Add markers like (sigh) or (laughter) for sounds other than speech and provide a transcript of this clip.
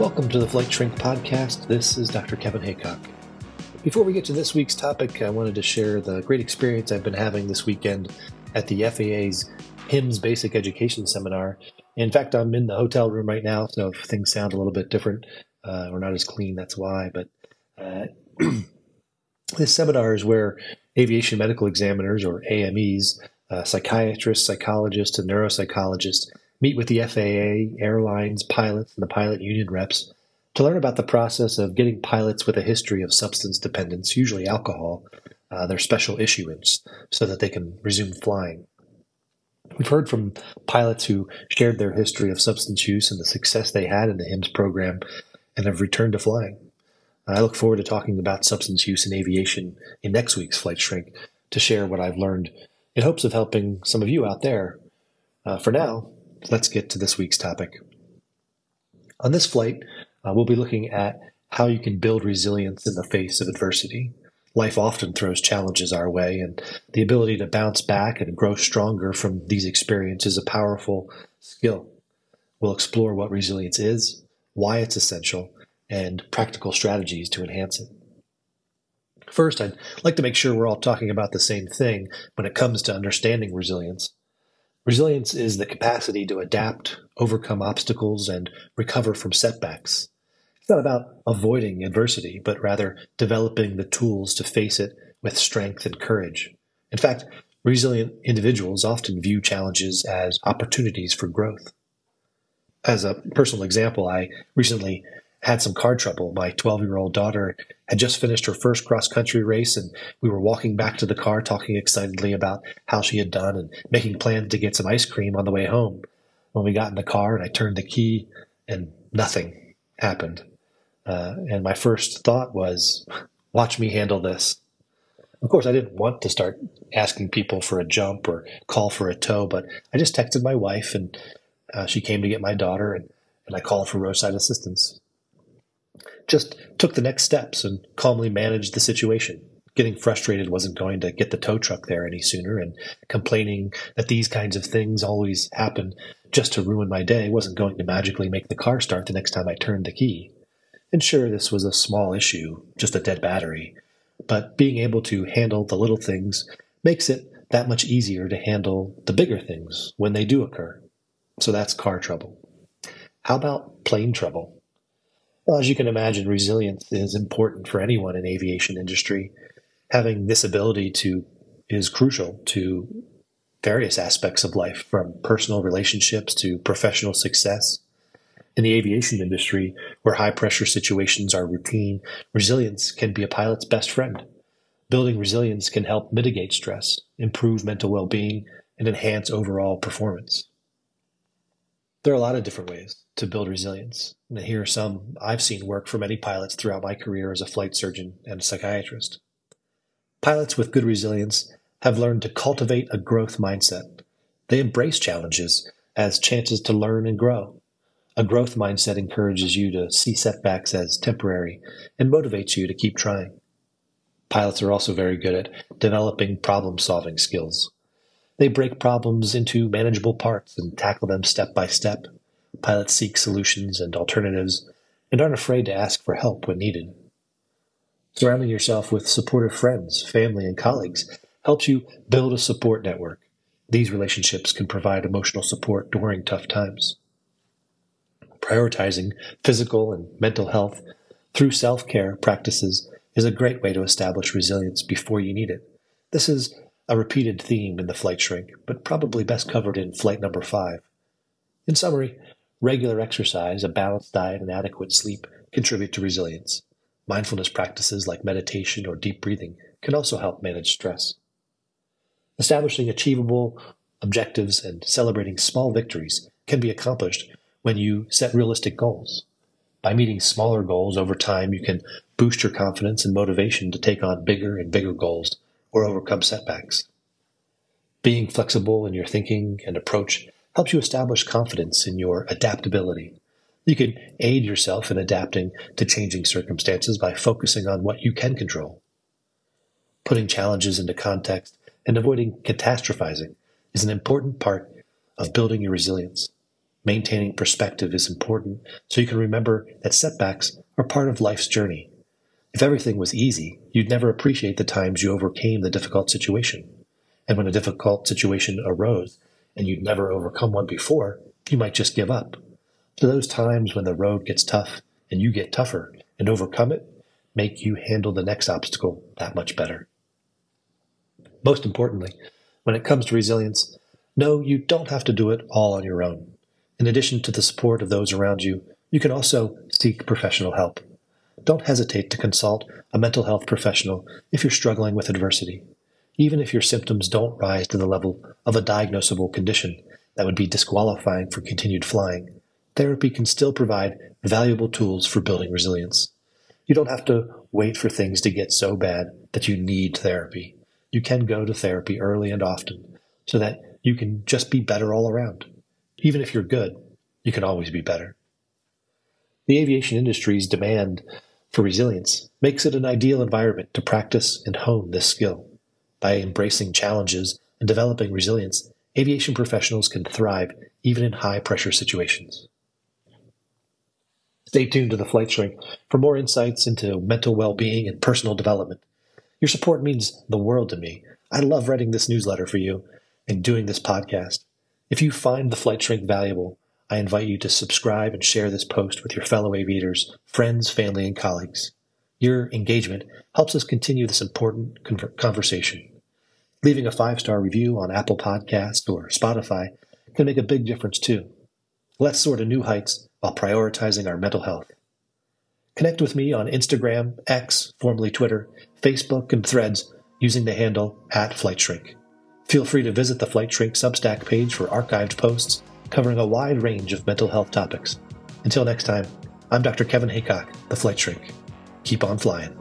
Welcome to the Flight Shrink Podcast. This is Dr. Kevin Heacock. Before we get to this week's topic, I wanted to share the great experience I've been having this weekend at the FAA's HIMS Basic Education Seminar. In fact, I'm in the hotel room right now, so if things sound a little bit different uh, or not as clean, that's why. But uh, (clears throat) this seminar is where aviation medical examiners, or AMEs, uh, psychiatrists, psychologists, and neuropsychologists meet with the FAA, airlines, pilots, and the pilot union reps to learn about the process of getting pilots with a history of substance dependence, usually alcohol, uh, their special issuance so that they can resume flying. We've heard from pilots who shared their history of substance use and the success they had in the HIMS program and have returned to flying. I look forward to talking about substance use in aviation in next week's Flight Shrink to share what I've learned in hopes of helping some of you out there. Uh, for now, let's get to this week's topic. On this flight, uh, we'll be looking at how you can build resilience in the face of adversity. Life often throws challenges our way, and the ability to bounce back and grow stronger from these experiences is a powerful skill. We'll explore what resilience is, why it's essential, and practical strategies to enhance it. First, I'd like to make sure we're all talking about the same thing when it comes to understanding resilience. Resilience is the capacity to adapt, overcome obstacles, and recover from setbacks. It's not about avoiding adversity, but rather developing the tools to face it with strength and courage. In fact, resilient individuals often view challenges as opportunities for growth. As a personal example, I recently had some car trouble. My 12 year old daughter had just finished her first cross country race, and we were walking back to the car talking excitedly about how she had done and making plans to get some ice cream on the way home. When we got in the car and I turned the key, and nothing happened. Uh, and my first thought was, watch me handle this. Of course, I didn't want to start asking people for a jump or call for a tow, but I just texted my wife and uh, she came to get my daughter and, and I called for roadside assistance just took the next steps and calmly managed the situation. Getting frustrated wasn't going to get the tow truck there any sooner, and complaining that these kinds of things always happen just to ruin my day wasn't going to magically make the car start the next time I turned the key. And sure, this was a small issue, just a dead battery, but being able to handle the little things makes it that much easier to handle the bigger things when they do occur. So that's car trouble. How about plane trouble? Well, as you can imagine, resilience is important for anyone in aviation industry. Having this ability to is crucial to various aspects of life, from personal relationships to professional success. In the aviation industry, where high pressure situations are routine, resilience can be a pilot's best friend. Building resilience can help mitigate stress, improve mental well being, and enhance overall performance. There are a lot of different ways to build resilience. And here are some I've seen work for many pilots throughout my career as a flight surgeon and a psychiatrist. Pilots with good resilience have learned to cultivate a growth mindset. They embrace challenges as chances to learn and grow. A growth mindset encourages you to see setbacks as temporary and motivates you to keep trying. Pilots are also very good at developing problem solving skills. They break problems into manageable parts and tackle them step by step. Pilots seek solutions and alternatives and aren't afraid to ask for help when needed. Surrounding yourself with supportive friends, family, and colleagues helps you build a support network. These relationships can provide emotional support during tough times. Prioritizing physical and mental health through self care practices is a great way to establish resilience before you need it. This is a repeated theme in the flight shrink, but probably best covered in flight number five. In summary, regular exercise, a balanced diet, and adequate sleep contribute to resilience. Mindfulness practices like meditation or deep breathing can also help manage stress. Establishing achievable objectives and celebrating small victories can be accomplished when you set realistic goals. By meeting smaller goals over time, you can boost your confidence and motivation to take on bigger and bigger goals or overcome setbacks. Being flexible in your thinking and approach helps you establish confidence in your adaptability. You can aid yourself in adapting to changing circumstances by focusing on what you can control. Putting challenges into context and avoiding catastrophizing is an important part of building your resilience. Maintaining perspective is important so you can remember that setbacks are part of life's journey. If everything was easy, you'd never appreciate the times you overcame the difficult situation. And when a difficult situation arose and you'd never overcome one before, you might just give up. Those times when the road gets tough and you get tougher and overcome it make you handle the next obstacle that much better. Most importantly, when it comes to resilience, no, you don't have to do it all on your own. In addition to the support of those around you, you can also seek professional help. Don't hesitate to consult a mental health professional if you're struggling with adversity, even if your symptoms don't rise to the level of a diagnosable condition that would be disqualifying for continued flying. Therapy can still provide valuable tools for building resilience. You don't have to wait for things to get so bad that you need therapy. You can go to therapy early and often so that you can just be better all around. Even if you're good, you can always be better. The aviation industry's demand for resilience makes it an ideal environment to practice and hone this skill. By embracing challenges and developing resilience, aviation professionals can thrive even in high pressure situations. Stay tuned to the Flight Shrink for more insights into mental well being and personal development. Your support means the world to me. I love writing this newsletter for you and doing this podcast. If you find the Flight Shrink valuable, I invite you to subscribe and share this post with your fellow aviators, friends, family, and colleagues. Your engagement helps us continue this important conversation. Leaving a five star review on Apple Podcasts or Spotify can make a big difference too. Let's soar to new heights while prioritizing our mental health. Connect with me on Instagram, X, formerly Twitter, Facebook, and Threads using the handle at FlightShrink. Feel free to visit the Flight Shrink Substack page for archived posts covering a wide range of mental health topics. Until next time, I'm Dr. Kevin Heacock, the Flight Shrink. Keep on flying.